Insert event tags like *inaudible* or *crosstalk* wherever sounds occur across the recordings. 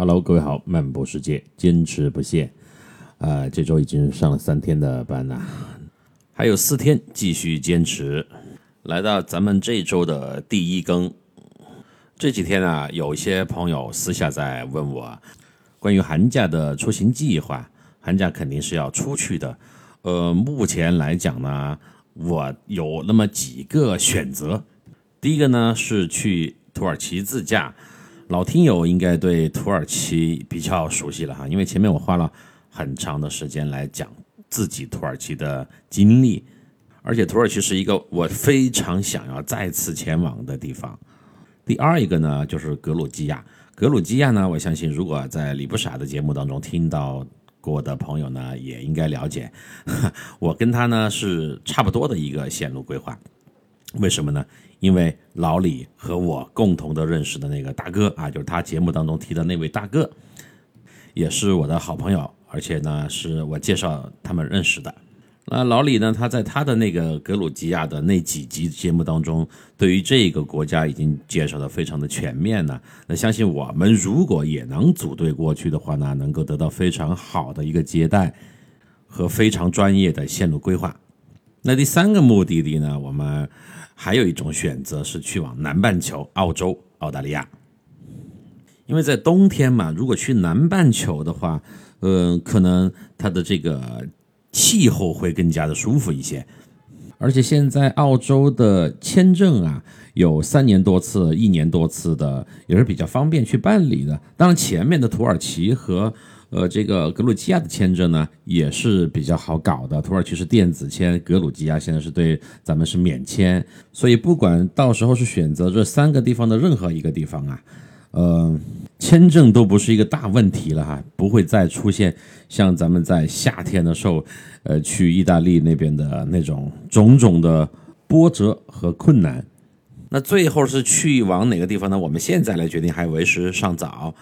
Hello，各位好，漫步世界，坚持不懈。呃，这周已经上了三天的班了，还有四天继续坚持。来到咱们这周的第一更。这几天啊，有一些朋友私下在问我关于寒假的出行计划。寒假肯定是要出去的。呃，目前来讲呢，我有那么几个选择。第一个呢是去土耳其自驾。老听友应该对土耳其比较熟悉了哈，因为前面我花了很长的时间来讲自己土耳其的经历，而且土耳其是一个我非常想要再次前往的地方。第二一个呢就是格鲁吉亚，格鲁吉亚呢，我相信如果在李不傻的节目当中听到过的朋友呢，也应该了解，*laughs* 我跟他呢是差不多的一个线路规划。为什么呢？因为老李和我共同的认识的那个大哥啊，就是他节目当中提的那位大哥，也是我的好朋友，而且呢是我介绍他们认识的。那老李呢，他在他的那个格鲁吉亚的那几集节目当中，对于这个国家已经介绍的非常的全面了。那相信我们如果也能组队过去的话呢，能够得到非常好的一个接待和非常专业的线路规划。那第三个目的地呢，我们。还有一种选择是去往南半球，澳洲、澳大利亚，因为在冬天嘛，如果去南半球的话，呃，可能它的这个气候会更加的舒服一些，而且现在澳洲的签证啊，有三年多次、一年多次的，也是比较方便去办理的。当然，前面的土耳其和呃，这个格鲁吉亚的签证呢也是比较好搞的。土耳其是电子签，格鲁吉亚现在是对咱们是免签，所以不管到时候是选择这三个地方的任何一个地方啊，呃，签证都不是一个大问题了哈，不会再出现像咱们在夏天的时候，呃，去意大利那边的那种种种的波折和困难。那最后是去往哪个地方呢？我们现在来决定还为时尚早。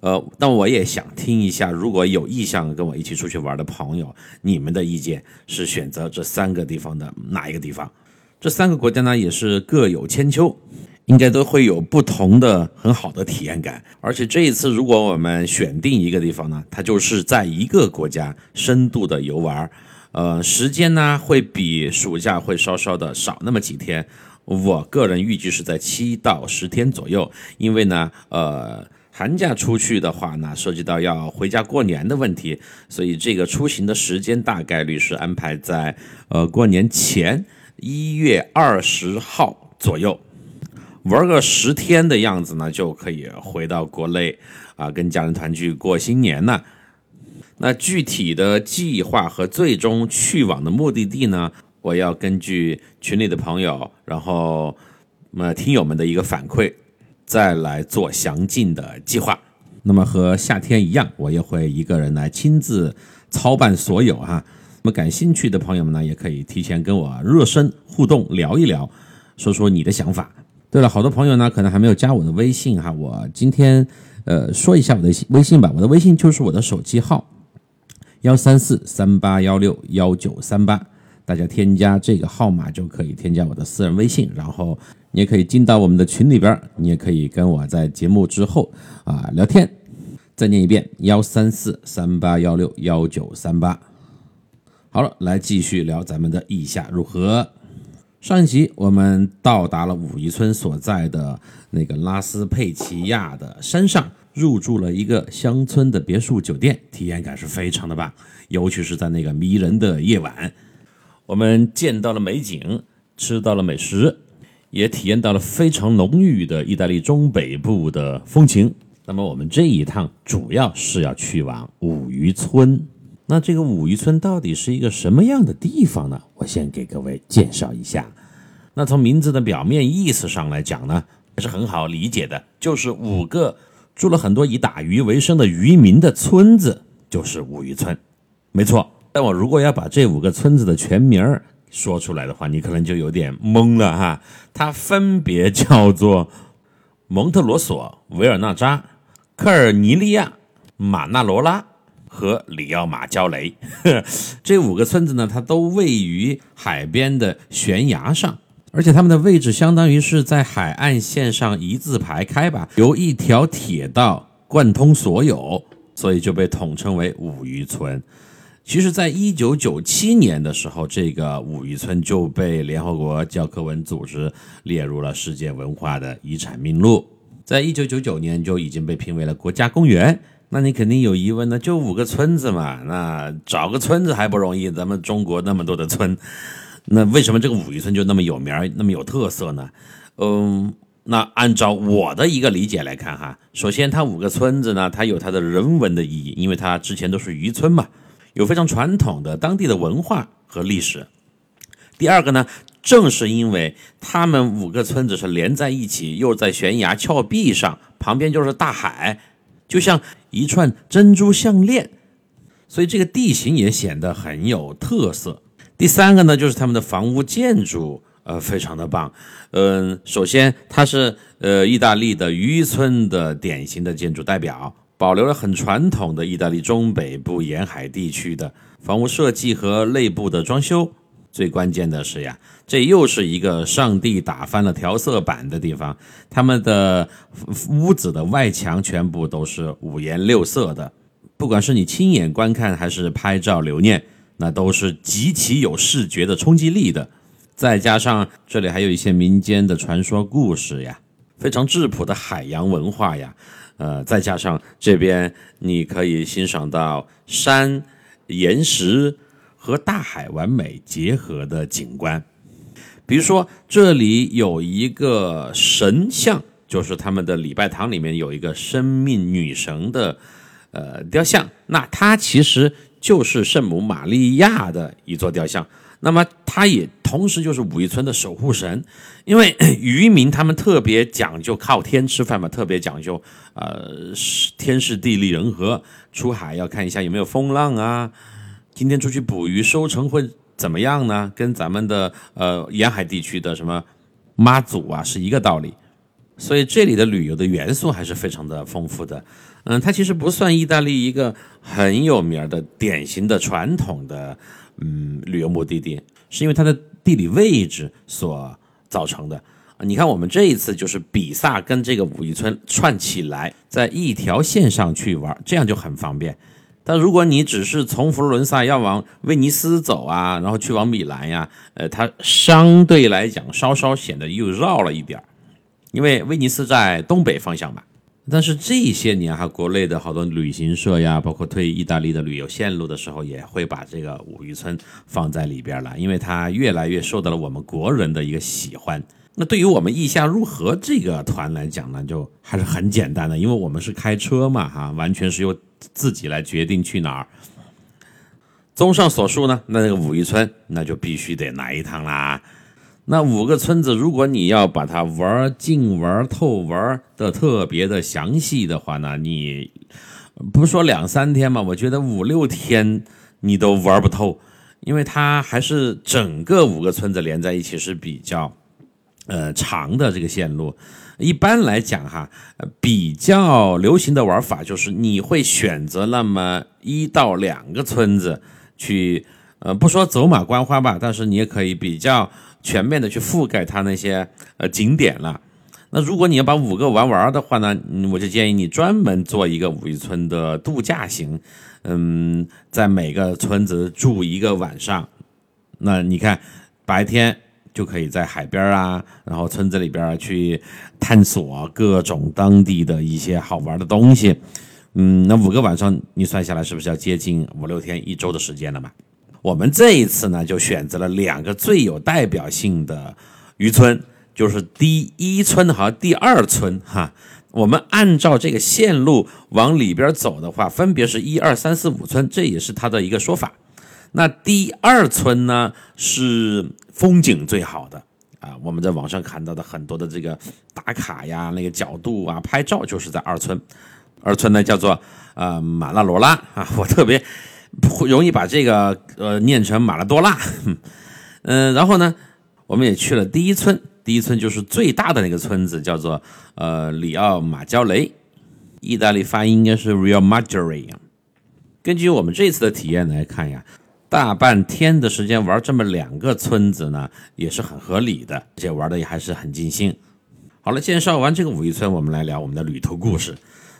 呃，但我也想听一下，如果有意向跟我一起出去玩的朋友，你们的意见是选择这三个地方的哪一个地方？这三个国家呢，也是各有千秋，应该都会有不同的很好的体验感。而且这一次，如果我们选定一个地方呢，它就是在一个国家深度的游玩，呃，时间呢会比暑假会稍稍的少那么几天。我个人预计是在七到十天左右，因为呢，呃。寒假出去的话呢，涉及到要回家过年的问题，所以这个出行的时间大概率是安排在呃过年前一月二十号左右，玩个十天的样子呢，就可以回到国内啊，跟家人团聚过新年了。那具体的计划和最终去往的目的地呢，我要根据群里的朋友，然后呃听友们的一个反馈。再来做详尽的计划。那么和夏天一样，我也会一个人来亲自操办所有哈。那么感兴趣的朋友们呢，也可以提前跟我热身互动聊一聊，说说你的想法。对了，好多朋友呢可能还没有加我的微信哈，我今天呃说一下我的微信吧。我的微信就是我的手机号幺三四三八幺六幺九三八，大家添加这个号码就可以添加我的私人微信，然后。你也可以进到我们的群里边，你也可以跟我在节目之后啊聊天。再念一遍：幺三四三八幺六幺九三八。好了，来继续聊咱们的意下如何？上一集我们到达了武夷村所在的那个拉斯佩齐亚的山上，入住了一个乡村的别墅酒店，体验感是非常的棒，尤其是在那个迷人的夜晚，我们见到了美景，吃到了美食。也体验到了非常浓郁的意大利中北部的风情。那么我们这一趟主要是要去往五渔村。那这个五渔村到底是一个什么样的地方呢？我先给各位介绍一下。那从名字的表面意思上来讲呢，还是很好理解的，就是五个住了很多以打鱼为生的渔民的村子，就是五渔村。没错。但我如果要把这五个村子的全名儿。说出来的话，你可能就有点懵了哈。它分别叫做蒙特罗索、维尔纳扎、科尔尼利亚、马纳罗拉和里奥马焦雷。*laughs* 这五个村子呢，它都位于海边的悬崖上，而且它们的位置相当于是在海岸线上一字排开吧，由一条铁道贯通所有，所以就被统称为五渔村。其实，在一九九七年的时候，这个五渔村就被联合国教科文组织列入了世界文化的遗产名录。在一九九九年就已经被评为了国家公园。那你肯定有疑问呢？就五个村子嘛，那找个村子还不容易？咱们中国那么多的村，那为什么这个五渔村就那么有名那么有特色呢？嗯，那按照我的一个理解来看哈，首先它五个村子呢，它有它的人文的意义，因为它之前都是渔村嘛。有非常传统的当地的文化和历史。第二个呢，正是因为他们五个村子是连在一起，又在悬崖峭壁上，旁边就是大海，就像一串珍珠项链，所以这个地形也显得很有特色。第三个呢，就是他们的房屋建筑，呃，非常的棒。嗯，首先它是呃意大利的渔村的典型的建筑代表。保留了很传统的意大利中北部沿海地区的房屋设计和内部的装修。最关键的是呀，这又是一个上帝打翻了调色板的地方。他们的屋子的外墙全部都是五颜六色的，不管是你亲眼观看还是拍照留念，那都是极其有视觉的冲击力的。再加上这里还有一些民间的传说故事呀，非常质朴的海洋文化呀。呃，再加上这边你可以欣赏到山、岩石和大海完美结合的景观，比如说这里有一个神像，就是他们的礼拜堂里面有一个生命女神的呃雕像，那它其实就是圣母玛利亚的一座雕像。那么，它也同时就是五渔村的守护神，因为 *clears throat* 渔民他们特别讲究靠天吃饭嘛，特别讲究，呃，天时地利人和，出海要看一下有没有风浪啊，今天出去捕鱼收成会怎么样呢？跟咱们的呃沿海地区的什么妈祖啊是一个道理，所以这里的旅游的元素还是非常的丰富的。嗯，它其实不算意大利一个很有名的典型的传统的。嗯，旅游目的地是因为它的地理位置所造成的。你看，我们这一次就是比萨跟这个五一村串起来，在一条线上去玩，这样就很方便。但如果你只是从佛罗伦萨要往威尼斯走啊，然后去往米兰呀，呃，它相对来讲稍稍显得又绕了一点因为威尼斯在东北方向嘛。但是这些年哈，国内的好多旅行社呀，包括推意大利的旅游线路的时候，也会把这个五渔村放在里边了，因为它越来越受到了我们国人的一个喜欢。那对于我们意下入河这个团来讲呢，就还是很简单的，因为我们是开车嘛，哈，完全是由自己来决定去哪儿。综上所述呢，那这个五渔村那就必须得来一趟啦。那五个村子，如果你要把它玩尽、玩透、玩的特别的详细的话呢，你不说两三天嘛，我觉得五六天你都玩不透，因为它还是整个五个村子连在一起是比较呃长的这个线路。一般来讲哈，比较流行的玩法就是你会选择那么一到两个村子去，呃，不说走马观花吧，但是你也可以比较。全面的去覆盖它那些呃景点了。那如果你要把五个玩玩的话呢，我就建议你专门做一个五一村的度假型。嗯，在每个村子住一个晚上。那你看，白天就可以在海边啊，然后村子里边去探索各种当地的一些好玩的东西。嗯，那五个晚上你算下来是不是要接近五六天、一周的时间了嘛？我们这一次呢，就选择了两个最有代表性的渔村，就是第一村和第二村哈。我们按照这个线路往里边走的话，分别是一二三四五村，这也是它的一个说法。那第二村呢，是风景最好的啊。我们在网上看到的很多的这个打卡呀，那个角度啊，拍照就是在二村。二村呢叫做呃马拉罗拉啊，我特别。不容易把这个呃念成马拉多纳，嗯，然后呢，我们也去了第一村，第一村就是最大的那个村子，叫做呃里奥马焦雷，意大利发音应该是 Real Maggiore。根据我们这次的体验来看呀，大半天的时间玩这么两个村子呢，也是很合理的，而且玩的也还是很尽兴。好了，介绍完这个五一村，我们来聊我们的旅途故事。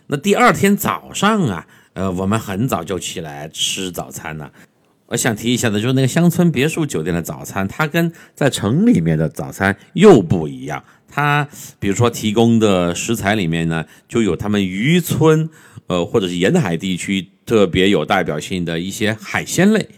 那第二天早上啊，呃，我们很早就起来吃早餐了。我想提一下的，就是那个乡村别墅酒店的早餐，它跟在城里面的早餐又不一样。它比如说提供的食材里面呢，就有他们渔村，呃，或者是沿海地区特别有代表性的一些海鲜类。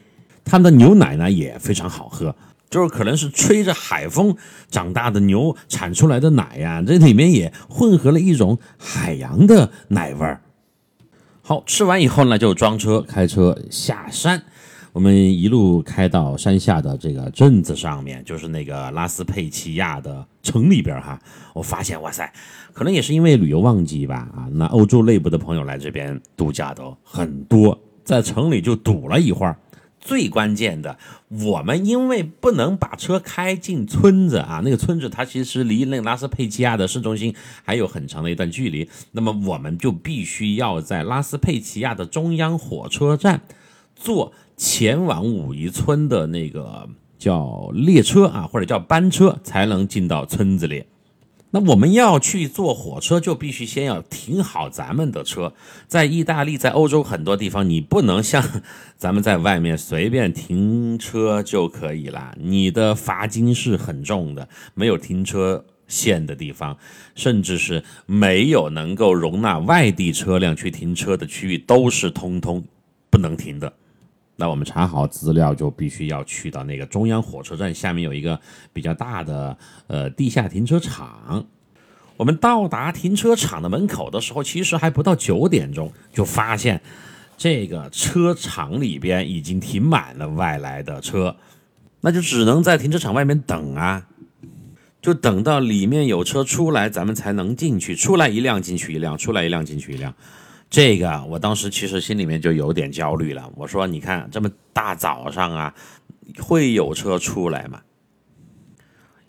他们的牛奶呢也非常好喝，就是可能是吹着海风长大的牛产出来的奶呀，这里面也混合了一种海洋的奶味儿。好吃完以后呢，就装车开车下山。我们一路开到山下的这个镇子上面，就是那个拉斯佩齐亚的城里边哈。我发现，哇塞，可能也是因为旅游旺季吧啊，那欧洲内部的朋友来这边度假的很多，在城里就堵了一会儿。最关键的，我们因为不能把车开进村子啊，那个村子它其实离那个拉斯佩齐亚的市中心还有很长的一段距离，那么我们就必须要在拉斯佩齐亚的中央火车站坐。前往武夷村的那个叫列车啊，或者叫班车，才能进到村子里。那我们要去坐火车，就必须先要停好咱们的车。在意大利，在欧洲很多地方，你不能像咱们在外面随便停车就可以了，你的罚金是很重的。没有停车线的地方，甚至是没有能够容纳外地车辆去停车的区域，都是通通不能停的。那我们查好资料，就必须要去到那个中央火车站下面有一个比较大的呃地下停车场。我们到达停车场的门口的时候，其实还不到九点钟，就发现这个车场里边已经停满了外来的车，那就只能在停车场外面等啊，就等到里面有车出来，咱们才能进去。出来一辆进去一辆，出来一辆进去一辆。这个我当时其实心里面就有点焦虑了。我说：“你看这么大早上啊，会有车出来吗？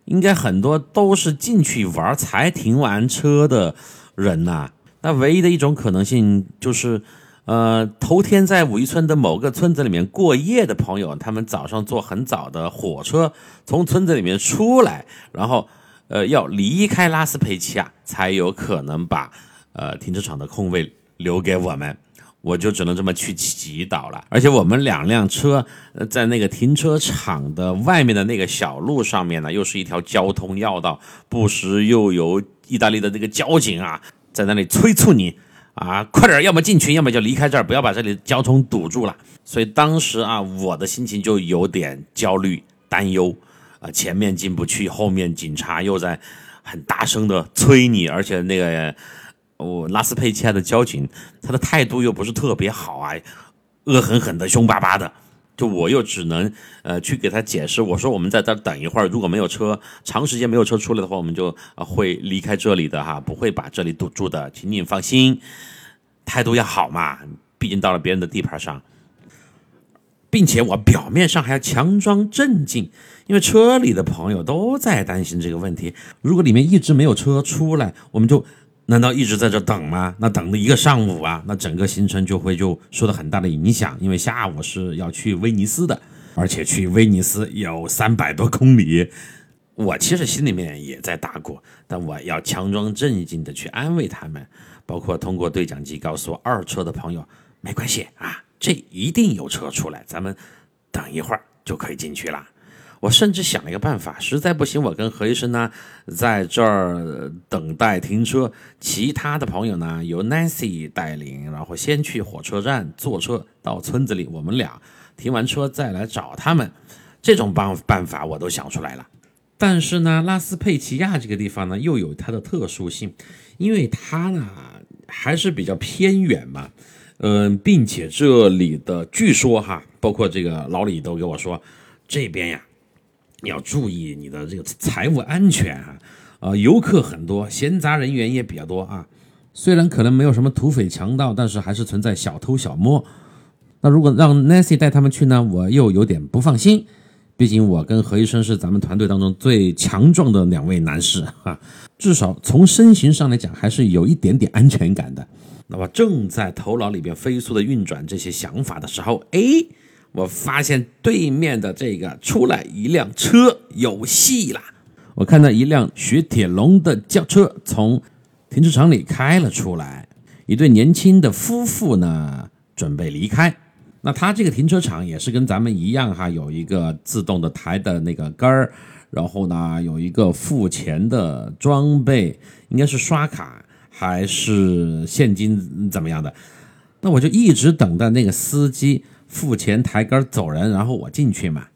应该很多都是进去玩才停完车的人呐。那唯一的一种可能性就是，呃，头天在武夷村的某个村子里面过夜的朋友，他们早上坐很早的火车从村子里面出来，然后呃要离开拉斯佩齐亚，才有可能把呃停车场的空位。”留给我们，我就只能这么去祈祷了。而且我们两辆车在那个停车场的外面的那个小路上面呢，又是一条交通要道，不时又有意大利的这个交警啊，在那里催促你啊，快点，要么进去，要么就离开这儿，不要把这里交通堵住了。所以当时啊，我的心情就有点焦虑、担忧啊，前面进不去，后面警察又在很大声的催你，而且那个。我拉斯佩奇亚的交警，他的态度又不是特别好啊，恶狠狠的、凶巴巴的，就我又只能呃去给他解释，我说我们在这儿等一会儿，如果没有车，长时间没有车出来的话，我们就会离开这里的哈，不会把这里堵住的，请你放心，态度要好嘛，毕竟到了别人的地盘上，并且我表面上还要强装镇静，因为车里的朋友都在担心这个问题，如果里面一直没有车出来，我们就。难道一直在这等吗？那等了一个上午啊，那整个行程就会就受到很大的影响。因为下午是要去威尼斯的，而且去威尼斯有三百多公里。我其实心里面也在打鼓，但我要强装镇静的去安慰他们，包括通过对讲机告诉二车的朋友，没关系啊，这一定有车出来，咱们等一会儿就可以进去了。我甚至想了一个办法，实在不行，我跟何医生呢在这儿等待停车，其他的朋友呢由 Nancy 带领，然后先去火车站坐车到村子里，我们俩停完车再来找他们。这种办办法我都想出来了。但是呢，拉斯佩齐亚这个地方呢又有它的特殊性，因为它呢还是比较偏远嘛，嗯，并且这里的据说哈，包括这个老李都给我说，这边呀。要注意你的这个财务安全啊！啊，游客很多，闲杂人员也比较多啊。虽然可能没有什么土匪强盗，但是还是存在小偷小摸。那如果让 Nancy 带他们去呢，我又有点不放心。毕竟我跟何医生是咱们团队当中最强壮的两位男士哈，至少从身形上来讲，还是有一点点安全感的。那么正在头脑里边飞速的运转这些想法的时候，哎。我发现对面的这个出来一辆车，有戏啦！我看到一辆雪铁龙的轿车从停车场里开了出来，一对年轻的夫妇呢准备离开。那他这个停车场也是跟咱们一样哈，有一个自动的抬的那个杆儿，然后呢有一个付钱的装备，应该是刷卡还是现金怎么样的？那我就一直等待那个司机付钱抬杆走人，然后我进去嘛。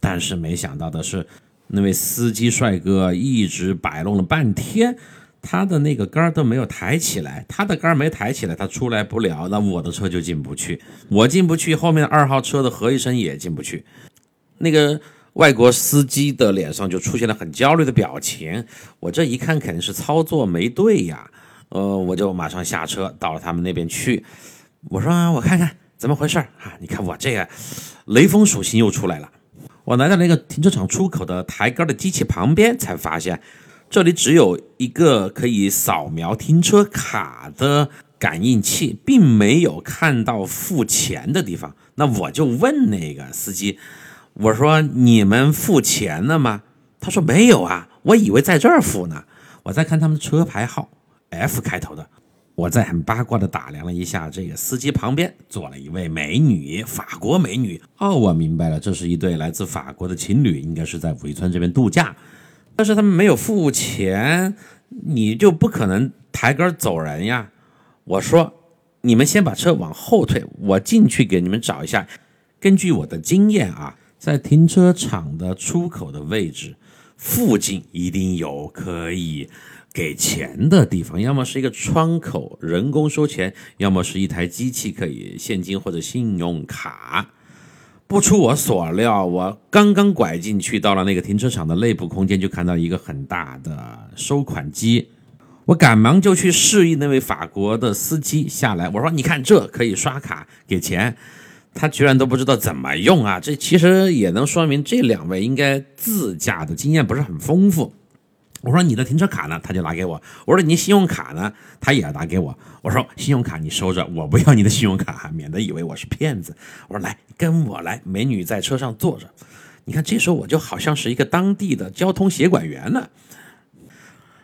但是没想到的是，那位司机帅哥一直摆弄了半天。他的那个杆都没有抬起来，他的杆没抬起来，他出来不了，那我的车就进不去，我进不去，后面二号车的何医生也进不去。那个外国司机的脸上就出现了很焦虑的表情，我这一看肯定是操作没对呀，呃，我就马上下车到了他们那边去，我说我看看怎么回事啊？你看我这个雷锋属性又出来了，我来到那个停车场出口的抬杆的机器旁边，才发现。这里只有一个可以扫描停车卡的感应器，并没有看到付钱的地方。那我就问那个司机，我说：“你们付钱了吗？”他说：“没有啊，我以为在这儿付呢。”我再看他们的车牌号，F 开头的。我再很八卦的打量了一下这个司机旁边坐了一位美女，法国美女。哦，我明白了，这是一对来自法国的情侣，应该是在武村这边度假。但是他们没有付钱，你就不可能抬杆走人呀。我说，你们先把车往后退，我进去给你们找一下。根据我的经验啊，在停车场的出口的位置附近一定有可以给钱的地方，要么是一个窗口人工收钱，要么是一台机器可以现金或者信用卡。不出我所料，我刚刚拐进去，到了那个停车场的内部空间，就看到一个很大的收款机。我赶忙就去示意那位法国的司机下来。我说：“你看，这可以刷卡给钱。”他居然都不知道怎么用啊！这其实也能说明这两位应该自驾的经验不是很丰富。我说你的停车卡呢？他就拿给我。我说你信用卡呢？他也要拿给我。我说信用卡你收着，我不要你的信用卡，免得以为我是骗子。我说来跟我来，美女在车上坐着。你看这时候我就好像是一个当地的交通协管员呢。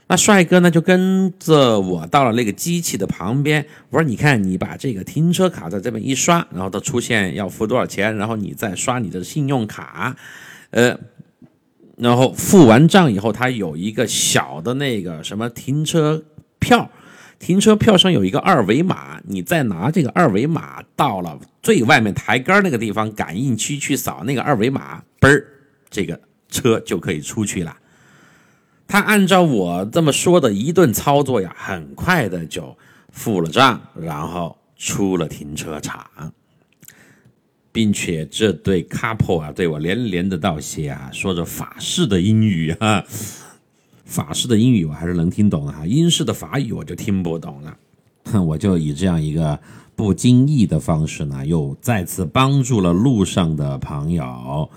那帅哥呢就跟着我到了那个机器的旁边。我说你看你把这个停车卡在这边一刷，然后它出现要付多少钱，然后你再刷你的信用卡，呃。然后付完账以后，它有一个小的那个什么停车票，停车票上有一个二维码，你再拿这个二维码到了最外面抬杆那个地方感应区去扫那个二维码，嘣儿，这个车就可以出去了。他按照我这么说的一顿操作呀，很快的就付了账，然后出了停车场。并且这对 couple 啊，对我连连的道谢啊，说着法式的英语啊，*laughs* 法式的英语我还是能听懂的哈，英式的法语我就听不懂了。哼 *laughs* 我就以这样一个不经意的方式呢，又再次帮助了路上的朋友，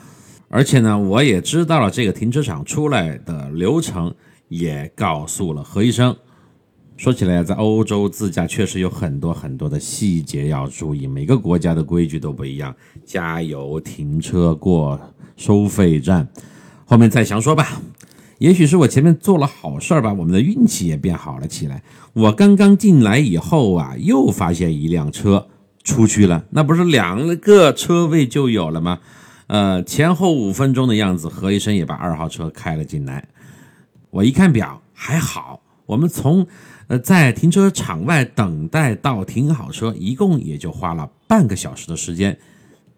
而且呢，我也知道了这个停车场出来的流程，也告诉了何医生。说起来，在欧洲自驾确实有很多很多的细节要注意，每个国家的规矩都不一样。加油、停车、过收费站，后面再详说吧。也许是我前面做了好事儿吧，我们的运气也变好了起来。我刚刚进来以后啊，又发现一辆车出去了，那不是两个车位就有了吗？呃，前后五分钟的样子，何医生也把二号车开了进来。我一看表，还好，我们从。呃，在停车场外等待到停好车，一共也就花了半个小时的时间，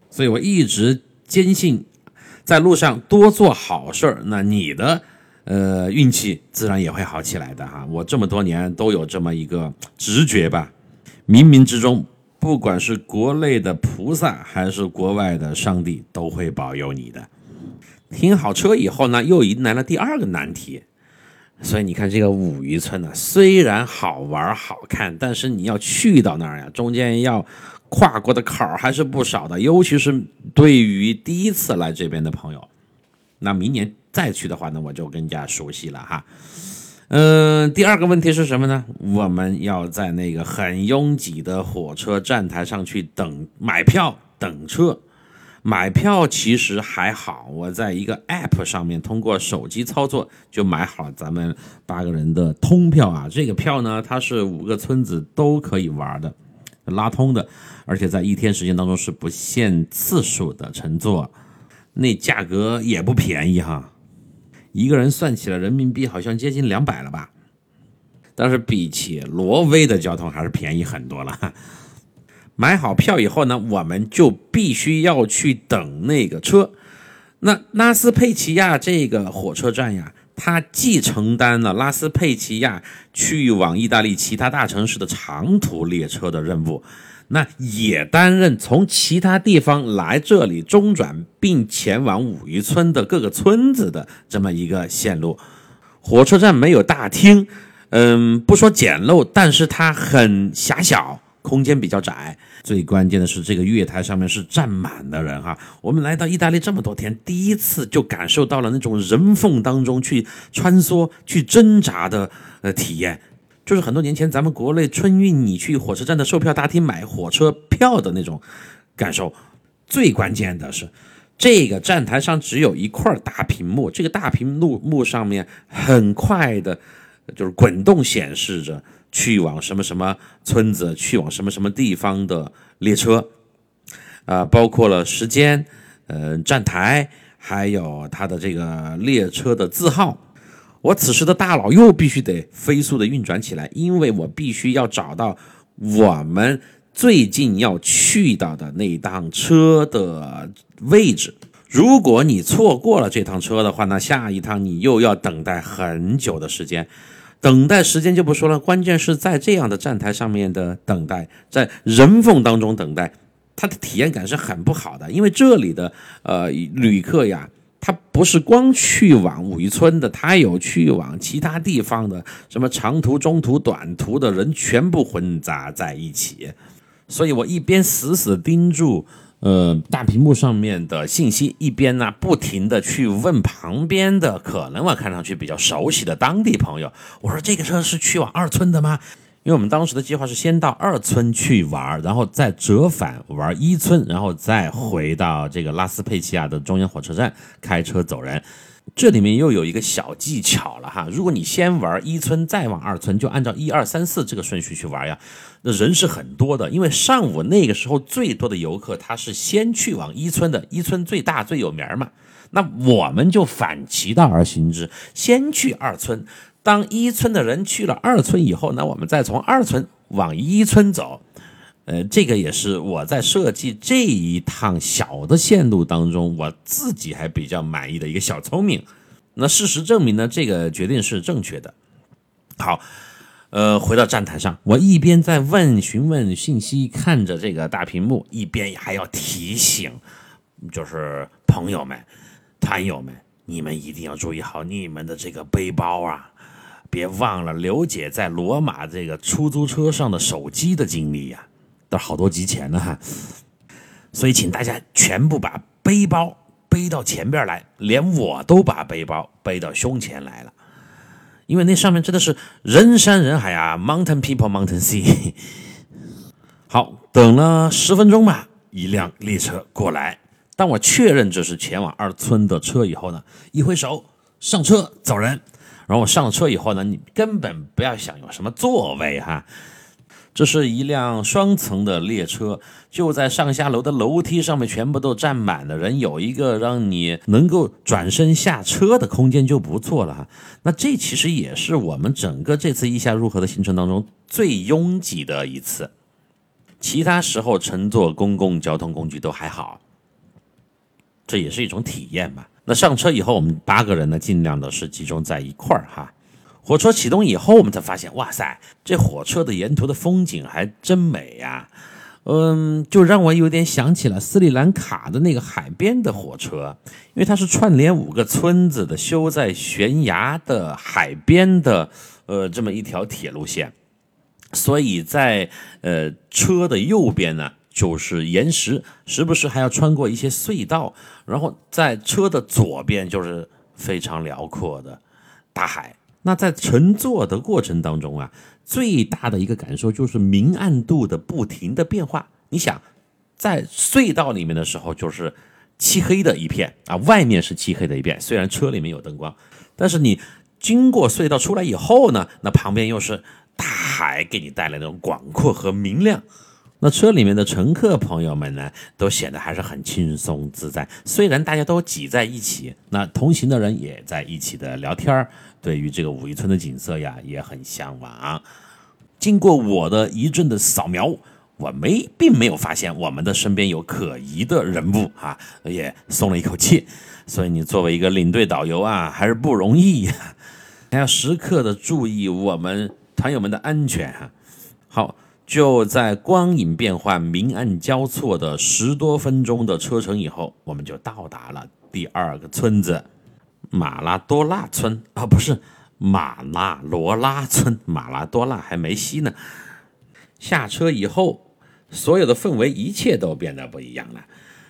所以我一直坚信，在路上多做好事儿，那你的呃运气自然也会好起来的哈。我这么多年都有这么一个直觉吧，冥冥之中，不管是国内的菩萨还是国外的上帝，都会保佑你的。停好车以后呢，又迎来了第二个难题。所以你看，这个五渔村呢，虽然好玩好看，但是你要去到那儿呀，中间要跨过的坎儿还是不少的。尤其是对于第一次来这边的朋友，那明年再去的话呢，我就更加熟悉了哈。嗯，第二个问题是什么呢？我们要在那个很拥挤的火车站台上去等买票等车，买票其实还好，我在一个 App 上面通过手机操作就买好了咱们八个人的通票啊。这个票呢，它是五个村子都可以玩的，拉通的，而且在一天时间当中是不限次数的乘坐，那价格也不便宜哈，一个人算起来人民币好像接近两百了吧。但是比起挪威的交通还是便宜很多了。买好票以后呢，我们就必须要去等那个车。那拉斯佩齐亚这个火车站呀，它既承担了拉斯佩齐亚去往意大利其他大城市的长途列车的任务，那也担任从其他地方来这里中转并前往五渔村的各个村子的这么一个线路。火车站没有大厅。嗯，不说简陋，但是它很狭小，空间比较窄。最关键的是，这个月台上面是站满的人哈。我们来到意大利这么多天，第一次就感受到了那种人缝当中去穿梭、去挣扎的呃体验，就是很多年前咱们国内春运你去火车站的售票大厅买火车票的那种感受。最关键的是，这个站台上只有一块大屏幕，这个大屏幕幕上面很快的。就是滚动显示着去往什么什么村子、去往什么什么地方的列车，啊，包括了时间、呃站台，还有它的这个列车的字号。我此时的大脑又必须得飞速的运转起来，因为我必须要找到我们最近要去到的那趟车的位置。如果你错过了这趟车的话，那下一趟你又要等待很久的时间。等待时间就不说了，关键是在这样的站台上面的等待，在人缝当中等待，它的体验感是很不好的。因为这里的呃旅客呀，他不是光去往五渔村的，他有去往其他地方的，什么长途、中途、短途的人全部混杂在一起。所以我一边死死盯住。呃，大屏幕上面的信息，一边呢不停的去问旁边的可能我看上去比较熟悉的当地朋友，我说这个车是去往二村的吗？因为我们当时的计划是先到二村去玩，然后再折返玩一村，然后再回到这个拉斯佩齐亚的中央火车站开车走人。这里面又有一个小技巧了哈，如果你先玩一村再往二村，就按照一二三四这个顺序去玩呀，那人是很多的，因为上午那个时候最多的游客他是先去往一村的，一村最大最有名嘛，那我们就反其道而行之，先去二村，当一村的人去了二村以后，那我们再从二村往一村走。呃，这个也是我在设计这一趟小的线路当中，我自己还比较满意的一个小聪明。那事实证明呢，这个决定是正确的。好，呃，回到站台上，我一边在问询问信息，看着这个大屏幕，一边还要提醒，就是朋友们、团友们，你们一定要注意好你们的这个背包啊，别忘了刘姐在罗马这个出租车上的手机的经历呀。都好多集钱呢哈，所以请大家全部把背包背到前边来，连我都把背包背到胸前来了，因为那上面真的是人山人海啊，Mountain People Mountain Sea。*laughs* 好，等了十分钟吧，一辆列车过来，当我确认这是前往二村的车以后呢，一挥手上车走人。然后我上了车以后呢，你根本不要想有什么座位哈。这是一辆双层的列车，就在上下楼的楼梯上面，全部都站满了人，有一个让你能够转身下车的空间就不错了哈。那这其实也是我们整个这次意下入河的行程当中最拥挤的一次，其他时候乘坐公共交通工具都还好，这也是一种体验嘛。那上车以后，我们八个人呢，尽量的是集中在一块儿哈。火车启动以后，我们才发现，哇塞，这火车的沿途的风景还真美呀！嗯，就让我有点想起了斯里兰卡的那个海边的火车，因为它是串联五个村子的，修在悬崖的海边的，呃，这么一条铁路线，所以在呃车的右边呢，就是岩石，时不时还要穿过一些隧道，然后在车的左边就是非常辽阔的大海。那在乘坐的过程当中啊，最大的一个感受就是明暗度的不停的变化。你想，在隧道里面的时候，就是漆黑的一片啊，外面是漆黑的一片，虽然车里面有灯光，但是你经过隧道出来以后呢，那旁边又是大海，给你带来那种广阔和明亮。那车里面的乘客朋友们呢，都显得还是很轻松自在。虽然大家都挤在一起，那同行的人也在一起的聊天对于这个武夷村的景色呀，也很向往。经过我的一阵的扫描。我没，并没有发现我们的身边有可疑的人物啊，也松了一口气。所以你作为一个领队导游啊，还是不容易呀，还要时刻的注意我们团友们的安全哈。好，就在光影变幻、明暗交错的十多分钟的车程以后，我们就到达了第二个村子——马拉多纳村啊，不是马拉罗拉村，马拉多纳还没西呢。下车以后，所有的氛围一切都变得不一样了。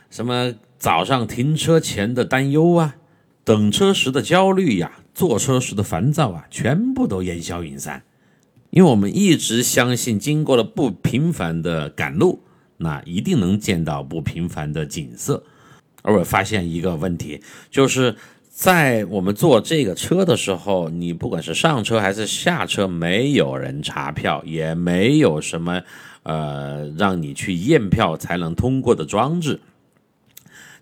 什么早上停车前的担忧啊，等车时的焦虑呀，坐车时的烦躁啊，全部都烟消云散。因为我们一直相信，经过了不平凡的赶路，那一定能见到不平凡的景色。而我发现一个问题，就是。在我们坐这个车的时候，你不管是上车还是下车，没有人查票，也没有什么呃让你去验票才能通过的装置，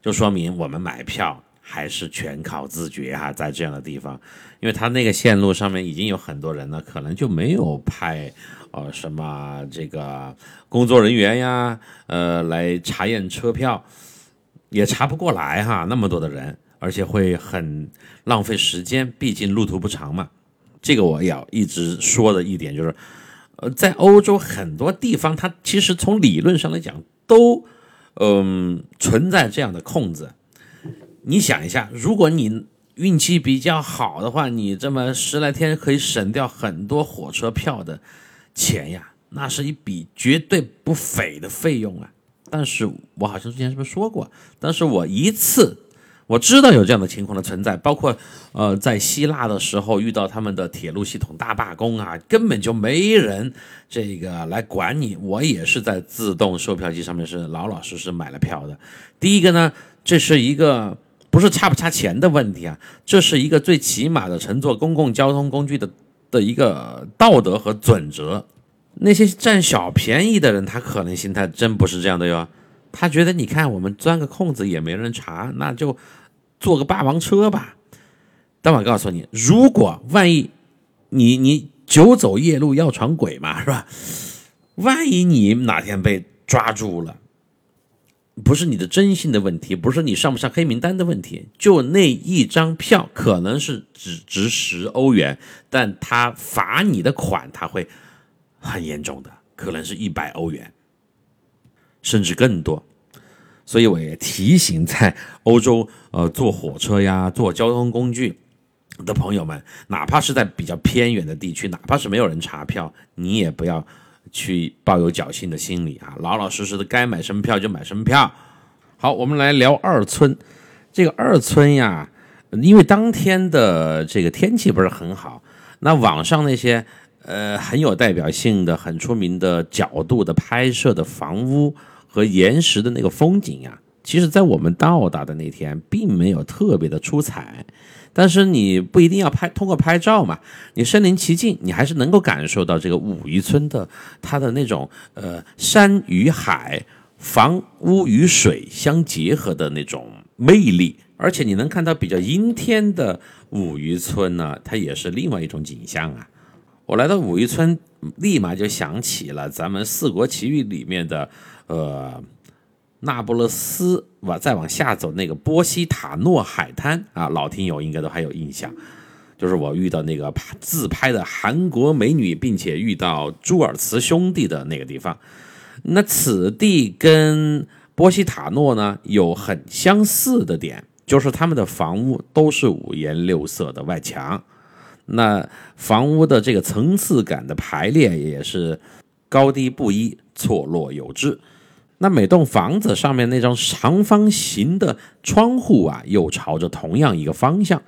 就说明我们买票还是全靠自觉哈。在这样的地方，因为他那个线路上面已经有很多人了，可能就没有派呃什么这个工作人员呀，呃来查验车票，也查不过来哈，那么多的人。而且会很浪费时间，毕竟路途不长嘛。这个我要一直说的一点就是，呃，在欧洲很多地方，它其实从理论上来讲都，嗯，存在这样的空子。你想一下，如果你运气比较好的话，你这么十来天可以省掉很多火车票的钱呀，那是一笔绝对不菲的费用啊。但是我好像之前是不是说过？但是我一次。我知道有这样的情况的存在，包括呃，在希腊的时候遇到他们的铁路系统大罢工啊，根本就没人这个来管你。我也是在自动售票机上面是老老实实买了票的。第一个呢，这是一个不是差不差钱的问题啊，这是一个最起码的乘坐公共交通工具的的一个道德和准则。那些占小便宜的人，他可能心态真不是这样的哟。他觉得你看我们钻个空子也没人查，那就。坐个霸王车吧，但我告诉你，如果万一你你久走夜路要闯鬼嘛，是吧？万一你哪天被抓住了，不是你的征信的问题，不是你上不上黑名单的问题，就那一张票可能是只值十欧元，但他罚你的款他会很严重的，可能是一百欧元，甚至更多。所以我也提醒在欧洲，呃，坐火车呀，坐交通工具的朋友们，哪怕是在比较偏远的地区，哪怕是没有人查票，你也不要去抱有侥幸的心理啊，老老实实的该买什么票就买什么票。好，我们来聊二村。这个二村呀，因为当天的这个天气不是很好，那网上那些呃很有代表性的、很出名的角度的拍摄的房屋。和岩石的那个风景呀，其实，在我们到达的那天，并没有特别的出彩。但是你不一定要拍，通过拍照嘛，你身临其境，你还是能够感受到这个武夷村的它的那种呃山与海、房屋与水相结合的那种魅力。而且你能看到比较阴天的武夷村呢，它也是另外一种景象啊。我来到武夷村，立马就想起了咱们《四国奇遇》里面的。呃，那不勒斯往再往下走那个波西塔诺海滩啊，老听友应该都还有印象，就是我遇到那个自拍的韩国美女，并且遇到朱尔茨兄弟的那个地方。那此地跟波西塔诺呢有很相似的点，就是他们的房屋都是五颜六色的外墙，那房屋的这个层次感的排列也是高低不一，错落有致。那每栋房子上面那张长方形的窗户啊，又朝着同样一个方向，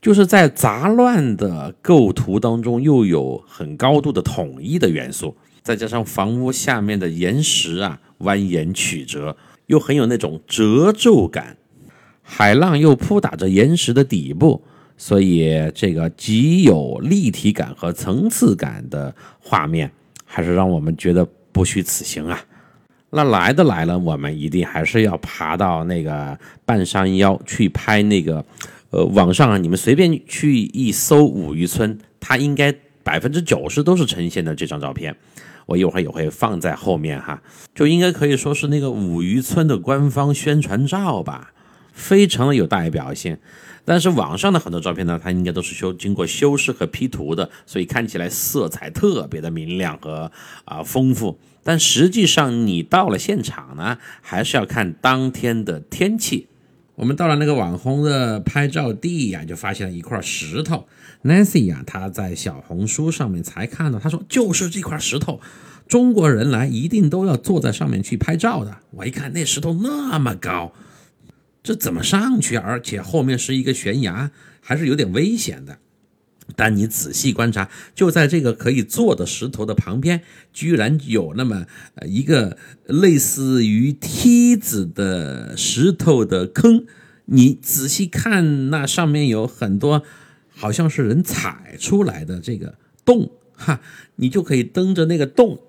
就是在杂乱的构图当中，又有很高度的统一的元素，再加上房屋下面的岩石啊蜿蜒曲折，又很有那种褶皱感，海浪又扑打着岩石的底部，所以这个极有立体感和层次感的画面，还是让我们觉得不虚此行啊。那来的来了，我们一定还是要爬到那个半山腰去拍那个，呃，网上啊，你们随便去一搜五渔村，它应该百分之九十都是呈现的这张照片。我一会儿也会放在后面哈，就应该可以说是那个五渔村的官方宣传照吧，非常的有代表性。但是网上的很多照片呢，它应该都是修经过修饰和 P 图的，所以看起来色彩特别的明亮和啊丰富。但实际上，你到了现场呢，还是要看当天的天气。我们到了那个网红的拍照地呀，就发现了一块石头。Nancy 呀，她在小红书上面才看到，她说就是这块石头，中国人来一定都要坐在上面去拍照的。我一看那石头那么高，这怎么上去？而且后面是一个悬崖，还是有点危险的。但你仔细观察，就在这个可以坐的石头的旁边，居然有那么一个类似于梯子的石头的坑。你仔细看，那上面有很多好像是人踩出来的这个洞，哈，你就可以蹬着那个洞，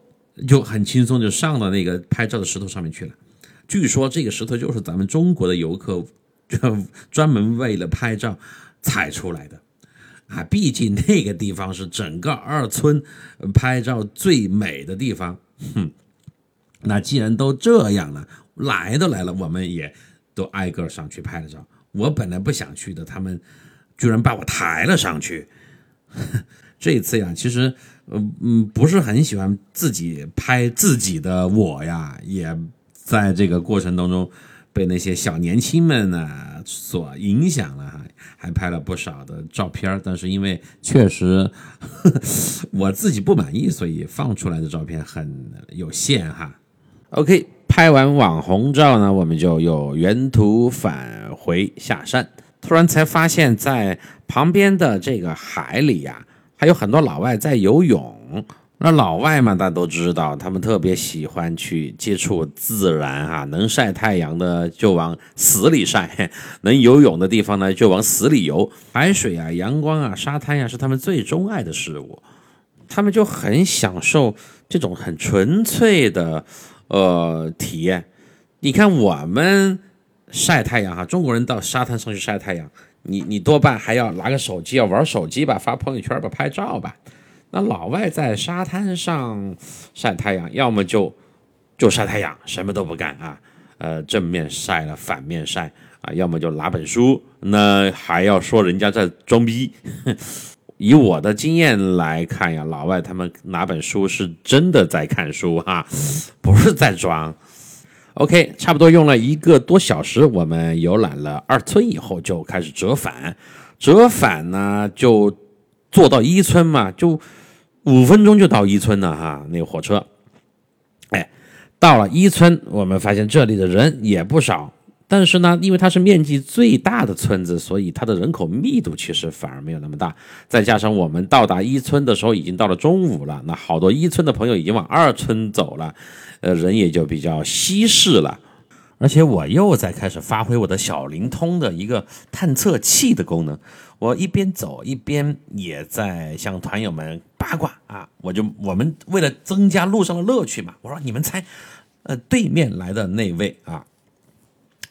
就很轻松就上到那个拍照的石头上面去了。据说这个石头就是咱们中国的游客专门为了拍照踩出来的。啊，毕竟那个地方是整个二村拍照最美的地方。哼，那既然都这样了，来都来了，我们也都挨个上去拍了照。我本来不想去的，他们居然把我抬了上去。这一次呀，其实，嗯嗯，不是很喜欢自己拍自己的我呀，也在这个过程当中。被那些小年轻们呢所影响了，还拍了不少的照片但是因为确实我自己不满意，所以放出来的照片很有限哈。OK，拍完网红照呢，我们就又原途返回下山。突然才发现，在旁边的这个海里呀，还有很多老外在游泳。那老外嘛，大家都知道，他们特别喜欢去接触自然哈，能晒太阳的就往死里晒，*laughs* 能游泳的地方呢就往死里游。海水啊、阳光啊、沙滩呀，是他们最钟爱的事物，他们就很享受这种很纯粹的呃体验。你看我们晒太阳哈，中国人到沙滩上去晒太阳，你你多半还要拿个手机要玩手机吧，发朋友圈吧，拍照吧。那老外在沙滩上晒太阳，要么就就晒太阳，什么都不干啊，呃，正面晒了，反面晒啊，要么就拿本书，那还要说人家在装逼。*laughs* 以我的经验来看呀，老外他们拿本书是真的在看书哈，不是在装。OK，差不多用了一个多小时，我们游览了二村以后，就开始折返。折返呢，就坐到一村嘛，就。五分钟就到伊村了哈，那个火车，哎，到了伊村，我们发现这里的人也不少，但是呢，因为它是面积最大的村子，所以它的人口密度其实反而没有那么大。再加上我们到达伊村的时候已经到了中午了，那好多伊村的朋友已经往二村走了，呃，人也就比较稀释了。而且我又在开始发挥我的小灵通的一个探测器的功能，我一边走一边也在向团友们八卦啊！我就我们为了增加路上的乐趣嘛，我说你们猜，呃，对面来的那位啊，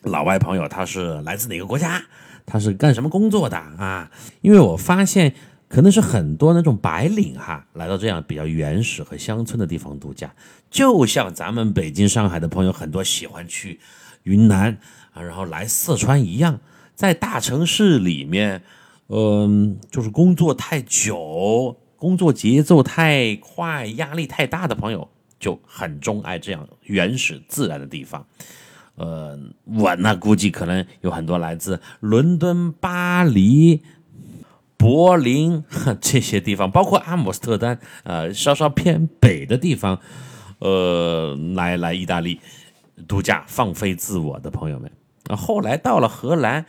老外朋友他是来自哪个国家？他是干什么工作的啊？因为我发现可能是很多那种白领哈，来到这样比较原始和乡村的地方度假，就像咱们北京、上海的朋友很多喜欢去。云南啊，然后来四川一样，在大城市里面，嗯，就是工作太久，工作节奏太快，压力太大的朋友就很钟爱这样原始自然的地方。呃，我呢估计可能有很多来自伦敦、巴黎、柏林这些地方，包括阿姆斯特丹，呃，稍稍偏北的地方，呃，来来意大利。度假放飞自我的朋友们，啊，后来到了荷兰，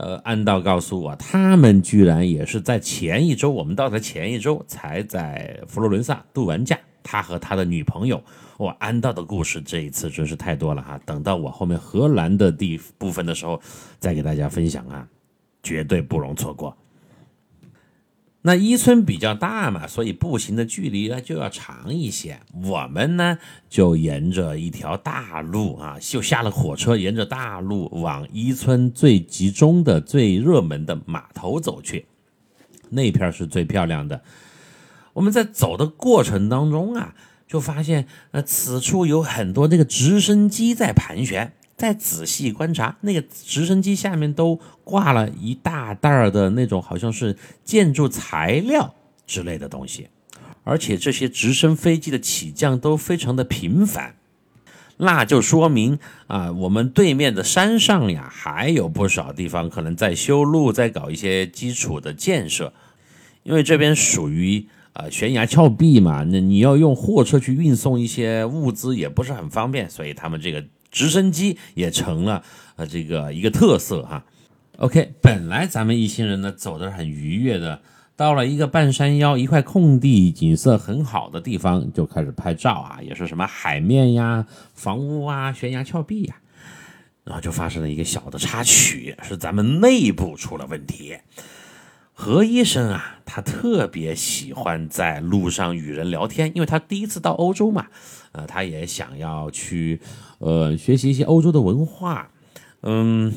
呃，安道告诉我，他们居然也是在前一周，我们到的前一周才在佛罗伦萨度完假。他和他的女朋友。我安道的故事这一次真是太多了哈，等到我后面荷兰的地部分的时候，再给大家分享啊，绝对不容错过。那伊村比较大嘛，所以步行的距离呢就要长一些。我们呢就沿着一条大路啊，就下了火车，沿着大路往伊村最集中的、最热门的码头走去，那片是最漂亮的。我们在走的过程当中啊。就发现，呃，此处有很多那个直升机在盘旋。再仔细观察，那个直升机下面都挂了一大袋儿的那种，好像是建筑材料之类的东西。而且这些直升飞机的起降都非常的频繁，那就说明啊，我们对面的山上呀，还有不少地方可能在修路，在搞一些基础的建设，因为这边属于。呃，悬崖峭壁嘛，那你要用货车去运送一些物资也不是很方便，所以他们这个直升机也成了呃这个一个特色哈。OK，本来咱们一行人呢走的很愉悦的，到了一个半山腰一块空地，景色很好的地方，就开始拍照啊，也是什么海面呀、房屋啊、悬崖峭壁呀，然后就发生了一个小的插曲，是咱们内部出了问题。何医生啊，他特别喜欢在路上与人聊天，因为他第一次到欧洲嘛，呃，他也想要去，呃，学习一些欧洲的文化，嗯，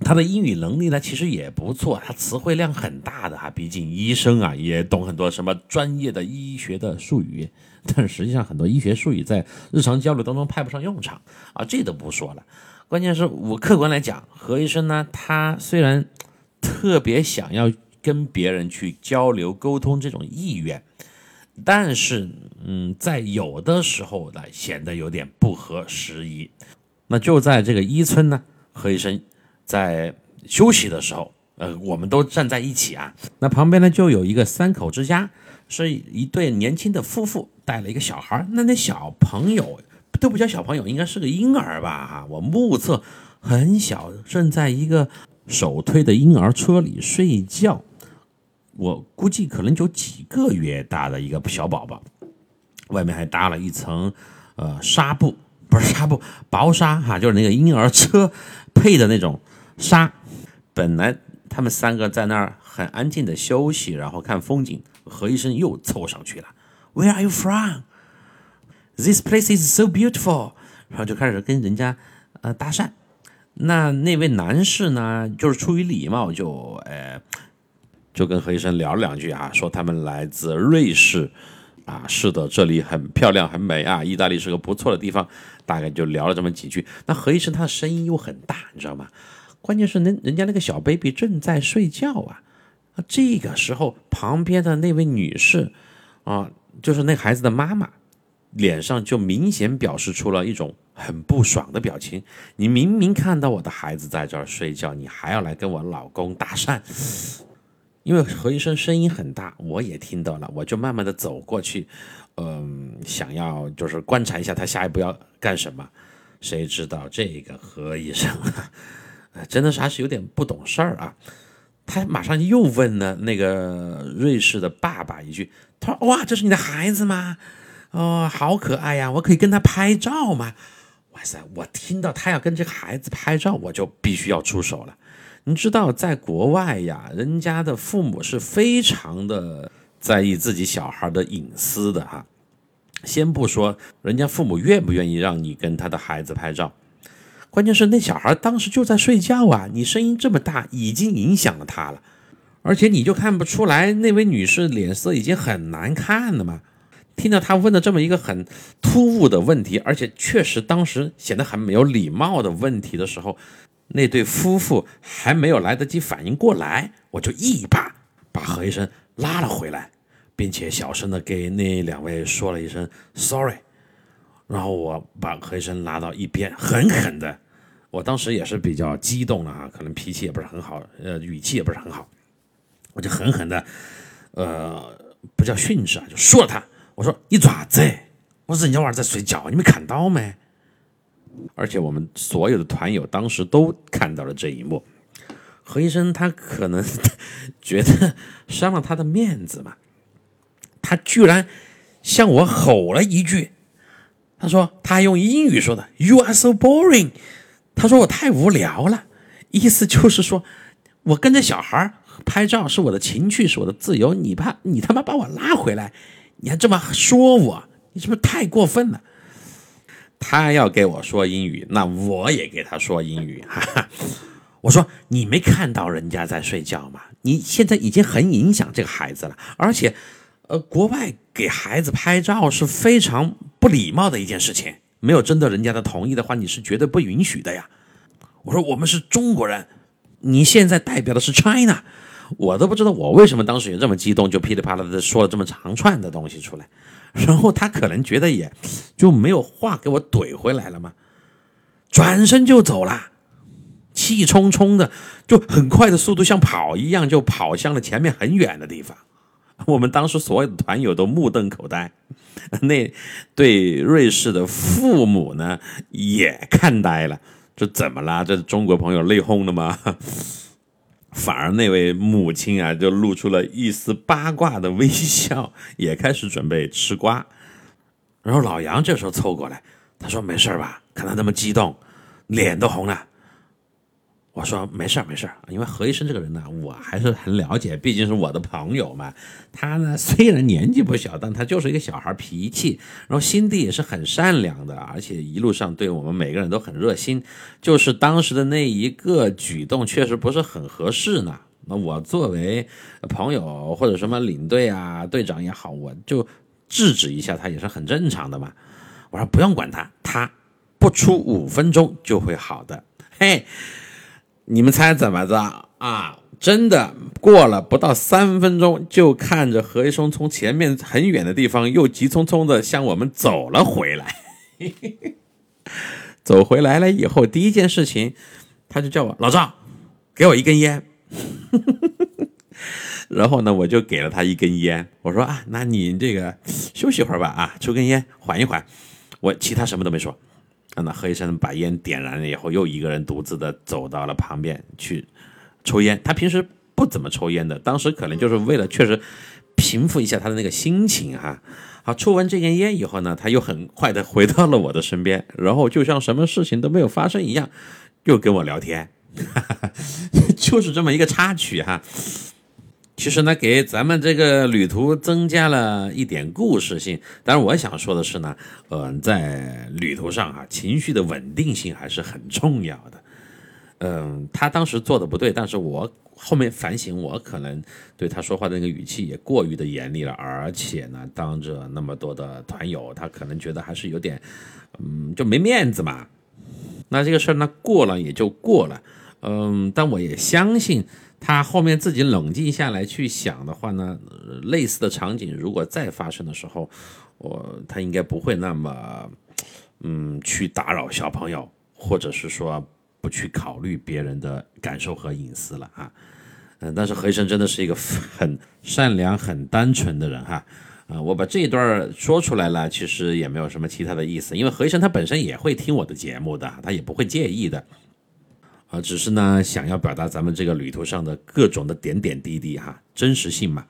他的英语能力呢，其实也不错，他词汇量很大的哈，毕竟医生啊，也懂很多什么专业的医学的术语，但实际上很多医学术语在日常交流当中派不上用场啊，这都不说了，关键是我客观来讲，何医生呢，他虽然特别想要。跟别人去交流沟通这种意愿，但是，嗯，在有的时候呢，显得有点不合时宜。那就在这个伊村呢，何医生在休息的时候，呃，我们都站在一起啊。那旁边呢，就有一个三口之家，是一对年轻的夫妇带了一个小孩。那那小朋友都不叫小朋友，应该是个婴儿吧？哈，我目测很小，正在一个手推的婴儿车里睡觉。我估计可能就几个月大的一个小宝宝，外面还搭了一层呃纱布，不是纱布，薄纱哈，就是那个婴儿车配的那种纱。本来他们三个在那儿很安静的休息，然后看风景。何医生又凑上去了，Where are you from? This place is so beautiful。然后就开始跟人家呃搭讪。那那位男士呢，就是出于礼貌，就呃。就跟何医生聊了两句啊，说他们来自瑞士，啊，是的，这里很漂亮，很美啊，意大利是个不错的地方，大概就聊了这么几句。那何医生他的声音又很大，你知道吗？关键是人人家那个小 baby 正在睡觉啊，啊，这个时候旁边的那位女士，啊，就是那孩子的妈妈，脸上就明显表示出了一种很不爽的表情。你明明看到我的孩子在这儿睡觉，你还要来跟我老公搭讪。因为何医生声音很大，我也听到了，我就慢慢的走过去，嗯，想要就是观察一下他下一步要干什么。谁知道这个何医生，*laughs* 真的是还是有点不懂事儿啊。他马上又问了那个瑞士的爸爸一句，他说：“哇，这是你的孩子吗？哦，好可爱呀，我可以跟他拍照吗？”哇塞，我听到他要跟这个孩子拍照，我就必须要出手了。你知道，在国外呀，人家的父母是非常的在意自己小孩的隐私的哈。先不说人家父母愿不愿意让你跟他的孩子拍照，关键是那小孩当时就在睡觉啊，你声音这么大，已经影响了他了。而且你就看不出来那位女士脸色已经很难看了吗？听到他问的这么一个很突兀的问题，而且确实当时显得很没有礼貌的问题的时候。那对夫妇还没有来得及反应过来，我就一把把何医生拉了回来，并且小声的给那两位说了一声 “sorry”，然后我把何医生拉到一边，狠狠的，我当时也是比较激动了啊，可能脾气也不是很好，呃，语气也不是很好，我就狠狠的，呃，不叫训斥啊，就说了他，我说你爪子，我说人家娃在睡觉，你没看到没？而且我们所有的团友当时都看到了这一幕，何医生他可能 *laughs* 觉得伤了他的面子嘛，他居然向我吼了一句。他说他用英语说的：“You are so boring。”他说我太无聊了，意思就是说我跟着小孩拍照是我的情趣，是我的自由。你怕你他妈把我拉回来，你还这么说我，你是不是太过分了？他要给我说英语，那我也给他说英语。哈哈，我说你没看到人家在睡觉吗？你现在已经很影响这个孩子了，而且，呃，国外给孩子拍照是非常不礼貌的一件事情，没有征得人家的同意的话，你是绝对不允许的呀。我说我们是中国人，你现在代表的是 China，我都不知道我为什么当时也这么激动，就噼里啪啦的说了这么长串的东西出来。然后他可能觉得也就没有话给我怼回来了嘛，转身就走了，气冲冲的，就很快的速度像跑一样就跑向了前面很远的地方。*laughs* 我们当时所有的团友都目瞪口呆，*laughs* 那对瑞士的父母呢也看呆了，这怎么了？这中国朋友内讧了吗？反而那位母亲啊，就露出了一丝八卦的微笑，也开始准备吃瓜。然后老杨这时候凑过来，他说：“没事吧？看他那么激动，脸都红了。”我说没事儿没事儿，因为何医生这个人呢，我还是很了解，毕竟是我的朋友嘛。他呢虽然年纪不小，但他就是一个小孩脾气，然后心地也是很善良的，而且一路上对我们每个人都很热心。就是当时的那一个举动确实不是很合适呢。那我作为朋友或者什么领队啊、队长也好，我就制止一下他也是很正常的嘛。我说不用管他，他不出五分钟就会好的。嘿。你们猜怎么着啊？真的过了不到三分钟，就看着何医生从前面很远的地方又急匆匆的向我们走了回来。*laughs* 走回来了以后，第一件事情，他就叫我老赵，给我一根烟。*laughs* 然后呢，我就给了他一根烟。我说啊，那你这个休息会儿吧，啊，抽根烟缓一缓。我其他什么都没说。那何医生把烟点燃了以后，又一个人独自的走到了旁边去抽烟。他平时不怎么抽烟的，当时可能就是为了确实平复一下他的那个心情哈。好，抽完这根烟以后呢，他又很快的回到了我的身边，然后就像什么事情都没有发生一样，又跟我聊天，*laughs* 就是这么一个插曲哈。其实呢，给咱们这个旅途增加了一点故事性。但是，我想说的是呢，嗯，在旅途上啊，情绪的稳定性还是很重要的。嗯，他当时做的不对，但是我后面反省，我可能对他说话的那个语气也过于的严厉了，而且呢，当着那么多的团友，他可能觉得还是有点，嗯，就没面子嘛。那这个事儿呢，过了也就过了。嗯，但我也相信。他后面自己冷静下来去想的话呢，类似的场景如果再发生的时候，我他应该不会那么，嗯，去打扰小朋友，或者是说不去考虑别人的感受和隐私了啊。嗯，但是何医生真的是一个很善良、很单纯的人哈。啊，我把这一段说出来了，其实也没有什么其他的意思，因为何医生他本身也会听我的节目的，他也不会介意的。啊，只是呢，想要表达咱们这个旅途上的各种的点点滴滴哈，真实性嘛。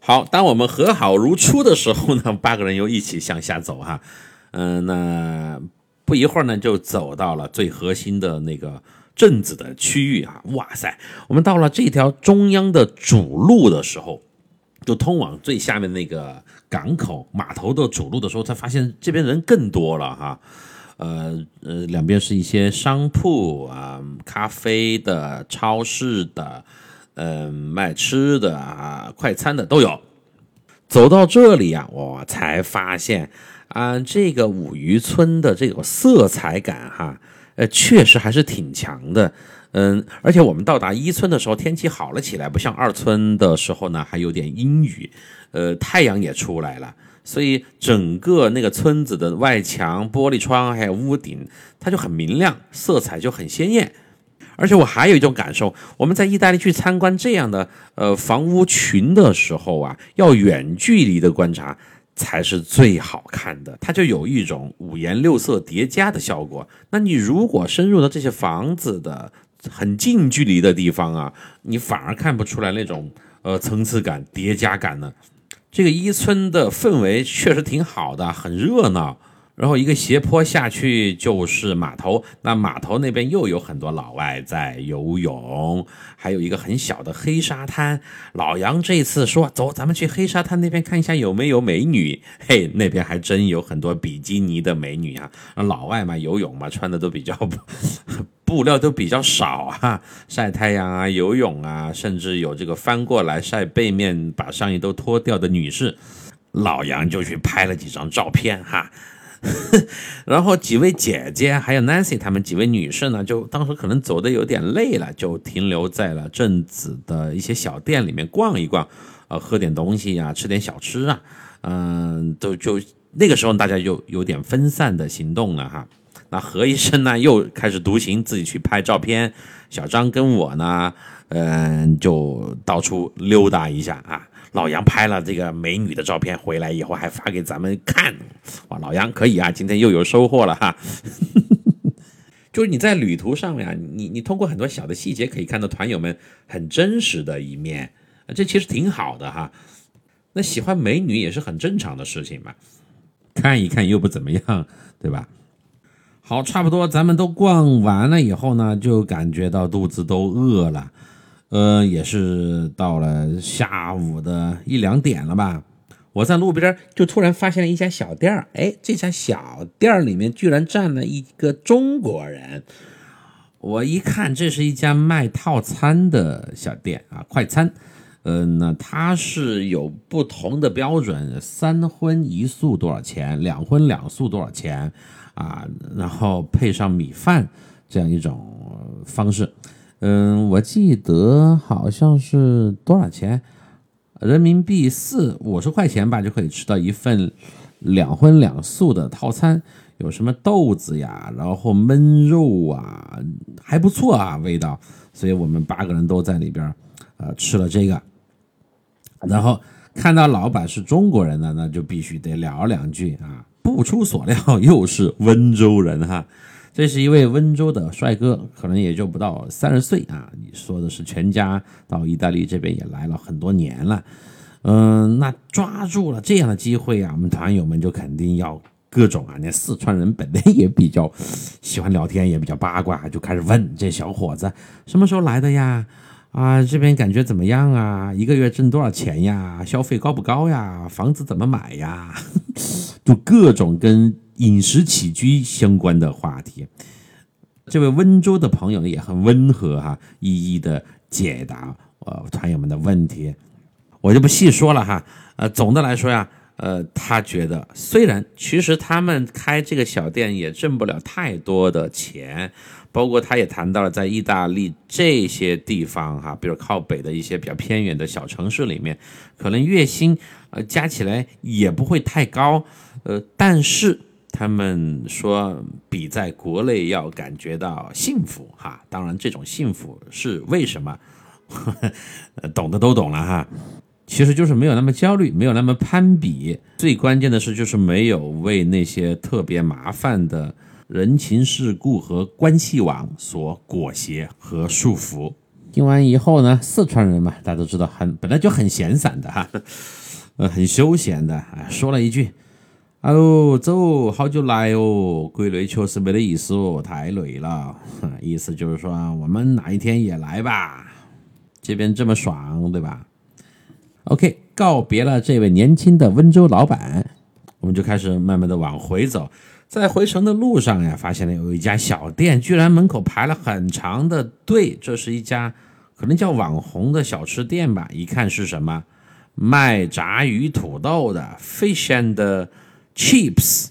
好，当我们和好如初的时候呢，八个人又一起向下走哈。嗯，那不一会儿呢，就走到了最核心的那个镇子的区域啊。哇塞，我们到了这条中央的主路的时候，就通往最下面那个港口码头的主路的时候，才发现这边人更多了哈。呃呃，两边是一些商铺啊，咖啡的、超市的，嗯，卖吃的啊、快餐的都有。走到这里啊，我才发现啊，这个五渔村的这个色彩感哈，呃，确实还是挺强的。嗯，而且我们到达一村的时候，天气好了起来，不像二村的时候呢，还有点阴雨，呃，太阳也出来了。所以整个那个村子的外墙、玻璃窗还有屋顶，它就很明亮，色彩就很鲜艳。而且我还有一种感受，我们在意大利去参观这样的呃房屋群的时候啊，要远距离的观察才是最好看的，它就有一种五颜六色叠加的效果。那你如果深入到这些房子的很近距离的地方啊，你反而看不出来那种呃层次感、叠加感呢。这个一村的氛围确实挺好的，很热闹。然后一个斜坡下去就是码头，那码头那边又有很多老外在游泳，还有一个很小的黑沙滩。老杨这次说：“走，咱们去黑沙滩那边看一下有没有美女。”嘿，那边还真有很多比基尼的美女啊！老外嘛，游泳嘛，穿的都比较布料都比较少啊，晒太阳啊，游泳啊，甚至有这个翻过来晒背面，把上衣都脱掉的女士。老杨就去拍了几张照片哈。然后几位姐姐还有 Nancy 他们几位女士呢，就当时可能走的有点累了，就停留在了镇子的一些小店里面逛一逛，呃，喝点东西呀，吃点小吃啊，嗯，都就那个时候大家就有点分散的行动了哈。那何医生呢又开始独行，自己去拍照片，小张跟我呢，嗯，就到处溜达一下啊。老杨拍了这个美女的照片回来以后，还发给咱们看。哇，老杨可以啊，今天又有收获了哈。*laughs* 就是你在旅途上面啊，你你通过很多小的细节可以看到团友们很真实的一面，这其实挺好的哈。那喜欢美女也是很正常的事情嘛，看一看又不怎么样，对吧？好，差不多咱们都逛完了以后呢，就感觉到肚子都饿了。呃，也是到了下午的一两点了吧，我在路边就突然发现了一家小店儿，哎，这家小店里面居然站了一个中国人。我一看，这是一家卖套餐的小店啊，快餐。嗯，那它是有不同的标准，三荤一素多少钱，两荤两素多少钱啊？然后配上米饭这样一种方式。嗯，我记得好像是多少钱？人民币四五十块钱吧，就可以吃到一份两荤两素的套餐，有什么豆子呀，然后焖肉啊，还不错啊，味道。所以我们八个人都在里边，呃，吃了这个。然后看到老板是中国人呢，那就必须得聊两句啊。不出所料，又是温州人哈。这是一位温州的帅哥，可能也就不到三十岁啊。你说的是全家到意大利这边也来了很多年了，嗯，那抓住了这样的机会啊，我们团友们就肯定要各种啊。那四川人本来也比较喜欢聊天，也比较八卦，就开始问这小伙子什么时候来的呀？啊，这边感觉怎么样啊？一个月挣多少钱呀？消费高不高呀？房子怎么买呀？*laughs* 就各种跟。饮食起居相关的话题，这位温州的朋友也很温和哈，一一的解答呃团友们的问题，我就不细说了哈。呃，总的来说呀，呃，他觉得虽然其实他们开这个小店也挣不了太多的钱，包括他也谈到了在意大利这些地方哈，比如靠北的一些比较偏远的小城市里面，可能月薪呃加起来也不会太高，呃，但是。他们说比在国内要感觉到幸福哈，当然这种幸福是为什么，*laughs* 懂的都懂了哈，其实就是没有那么焦虑，没有那么攀比，最关键的是就是没有为那些特别麻烦的人情世故和关系网所裹挟和束缚。听完以后呢，四川人嘛，大家都知道很本来就很闲散的哈，呃，很休闲的，啊，说了一句。哎呦，走，好久来哦！国内确实没得意思哦，太累了。*laughs* 意思就是说，我们哪一天也来吧，这边这么爽，对吧？OK，告别了这位年轻的温州老板，我们就开始慢慢的往回走。在回程的路上呀，发现了有一家小店，居然门口排了很长的队。这是一家可能叫网红的小吃店吧？一看是什么，卖炸鱼土豆的，fish and。Chips，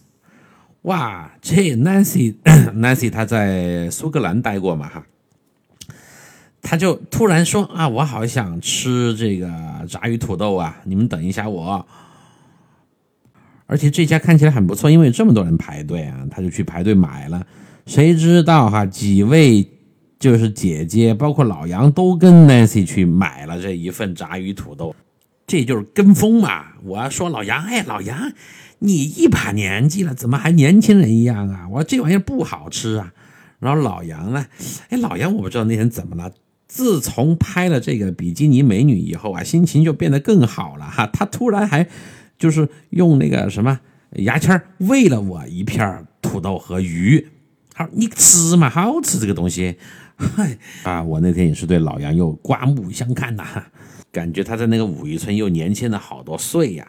哇，这 Nancy *coughs* Nancy 她在苏格兰待过嘛哈，他就突然说啊，我好想吃这个炸鱼土豆啊，你们等一下我。而且这家看起来很不错，因为这么多人排队啊，他就去排队买了。谁知道哈，几位就是姐姐，包括老杨，都跟 Nancy 去买了这一份炸鱼土豆，这就是跟风嘛。我要说老杨，哎，老杨。你一把年纪了，怎么还年轻人一样啊？我说这玩意儿不好吃啊。然后老杨呢？哎，老杨我不知道那天怎么了，自从拍了这个比基尼美女以后啊，心情就变得更好了哈。他突然还就是用那个什么牙签喂了我一片土豆和鱼，他说你吃嘛，好吃这个东西。嗨啊，我那天也是对老杨又刮目相看呐，感觉他在那个武夷村又年轻了好多岁呀。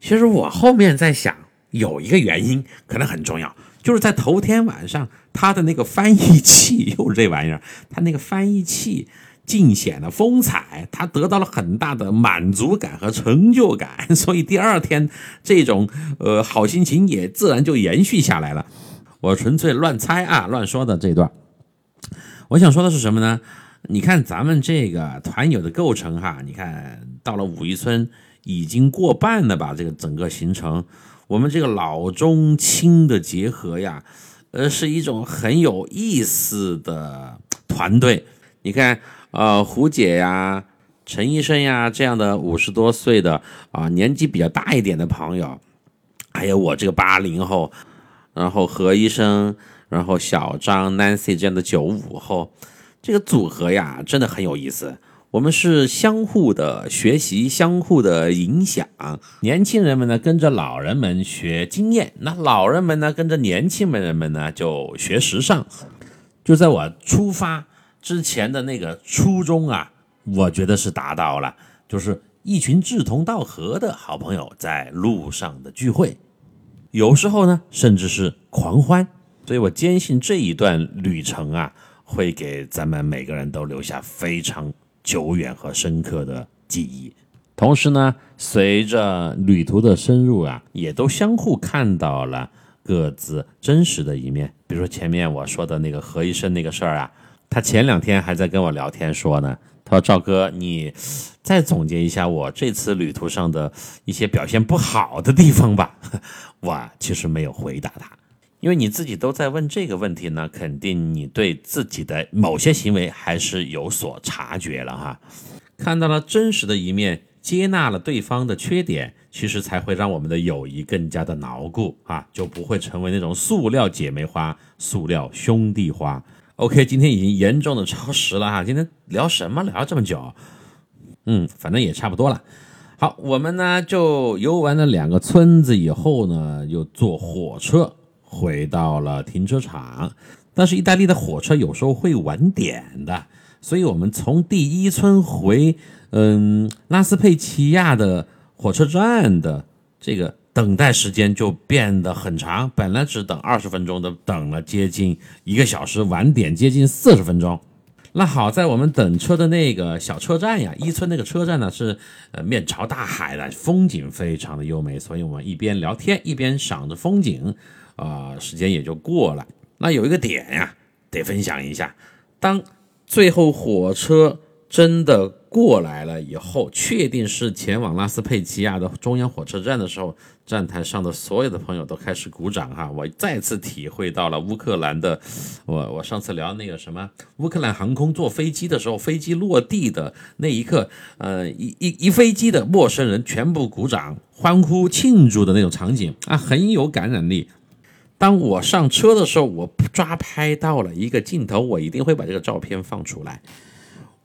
其实我后面在想，有一个原因可能很重要。就是在头天晚上，他的那个翻译器 *laughs* 又是这玩意儿，他那个翻译器尽显了风采，他得到了很大的满足感和成就感，*laughs* 所以第二天这种呃好心情也自然就延续下来了。我纯粹乱猜啊，乱说的这段。我想说的是什么呢？你看咱们这个团友的构成哈，你看到了武夷村已经过半了吧？这个整个行程。我们这个老中青的结合呀，呃，是一种很有意思的团队。你看，呃，胡姐呀、陈医生呀这样的五十多岁的啊，年纪比较大一点的朋友，还有我这个八零后，然后何医生，然后小张、Nancy 这样的九五后，这个组合呀，真的很有意思。我们是相互的学习，相互的影响。年轻人们呢跟着老人们学经验，那老人们呢跟着年轻人们呢就学时尚。就在我出发之前的那个初衷啊，我觉得是达到了，就是一群志同道合的好朋友在路上的聚会，有时候呢甚至是狂欢。所以我坚信这一段旅程啊，会给咱们每个人都留下非常。久远和深刻的记忆，同时呢，随着旅途的深入啊，也都相互看到了各自真实的一面。比如说前面我说的那个何医生那个事儿啊，他前两天还在跟我聊天说呢，他说：“赵哥，你再总结一下我这次旅途上的一些表现不好的地方吧。” *laughs* 我其实没有回答他。因为你自己都在问这个问题呢，肯定你对自己的某些行为还是有所察觉了哈，看到了真实的一面，接纳了对方的缺点，其实才会让我们的友谊更加的牢固啊，就不会成为那种塑料姐妹花、塑料兄弟花。OK，今天已经严重的超时了哈，今天聊什么聊这么久？嗯，反正也差不多了。好，我们呢就游完了两个村子以后呢，又坐火车。回到了停车场，但是意大利的火车有时候会晚点的，所以我们从第一村回嗯拉斯佩齐亚的火车站的这个等待时间就变得很长，本来只等二十分钟的，等了接近一个小时，晚点接近四十分钟。那好在我们等车的那个小车站呀，一村那个车站呢是呃面朝大海的，风景非常的优美，所以我们一边聊天一边赏着风景。啊，时间也就过了。那有一个点呀，得分享一下。当最后火车真的过来了以后，确定是前往拉斯佩齐亚的中央火车站的时候，站台上的所有的朋友都开始鼓掌哈。我再次体会到了乌克兰的，我我上次聊那个什么乌克兰航空坐飞机的时候，飞机落地的那一刻，呃，一一一飞机的陌生人全部鼓掌欢呼庆祝的那种场景啊，很有感染力。当我上车的时候，我抓拍到了一个镜头，我一定会把这个照片放出来。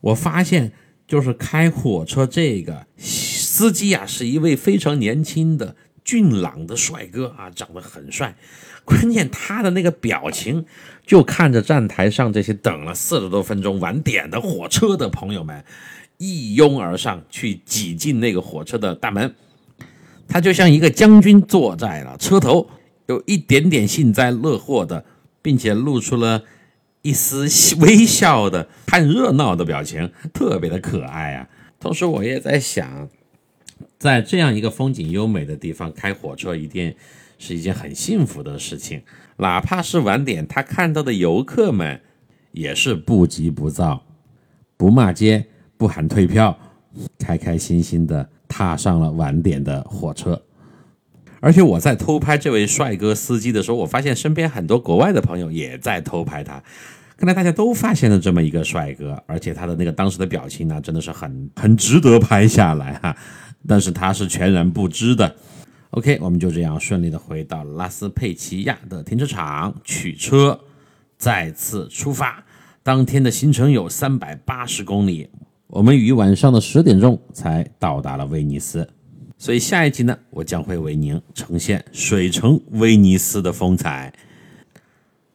我发现，就是开火车这个司机啊，是一位非常年轻的俊朗的帅哥啊，长得很帅。*laughs* 关键他的那个表情，就看着站台上这些等了四十多分钟晚点的火车的朋友们一拥而上，去挤进那个火车的大门。他就像一个将军坐在了车头。有一点点幸灾乐祸的，并且露出了一丝微笑的看热闹的表情，特别的可爱啊！同时，我也在想，在这样一个风景优美的地方开火车，一定是一件很幸福的事情。哪怕是晚点，他看到的游客们也是不急不躁，不骂街，不喊退票，开开心心的踏上了晚点的火车。而且我在偷拍这位帅哥司机的时候，我发现身边很多国外的朋友也在偷拍他。看来大家都发现了这么一个帅哥，而且他的那个当时的表情呢，真的是很很值得拍下来哈。但是他是全然不知的。OK，我们就这样顺利的回到拉斯佩齐亚的停车场取车，再次出发。当天的行程有三百八十公里，我们于晚上的十点钟才到达了威尼斯。所以下一集呢，我将会为您呈现水城威尼斯的风采。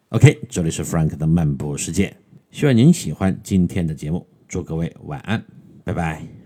OK，这里是 Frank 的漫步世界，希望您喜欢今天的节目，祝各位晚安，拜拜。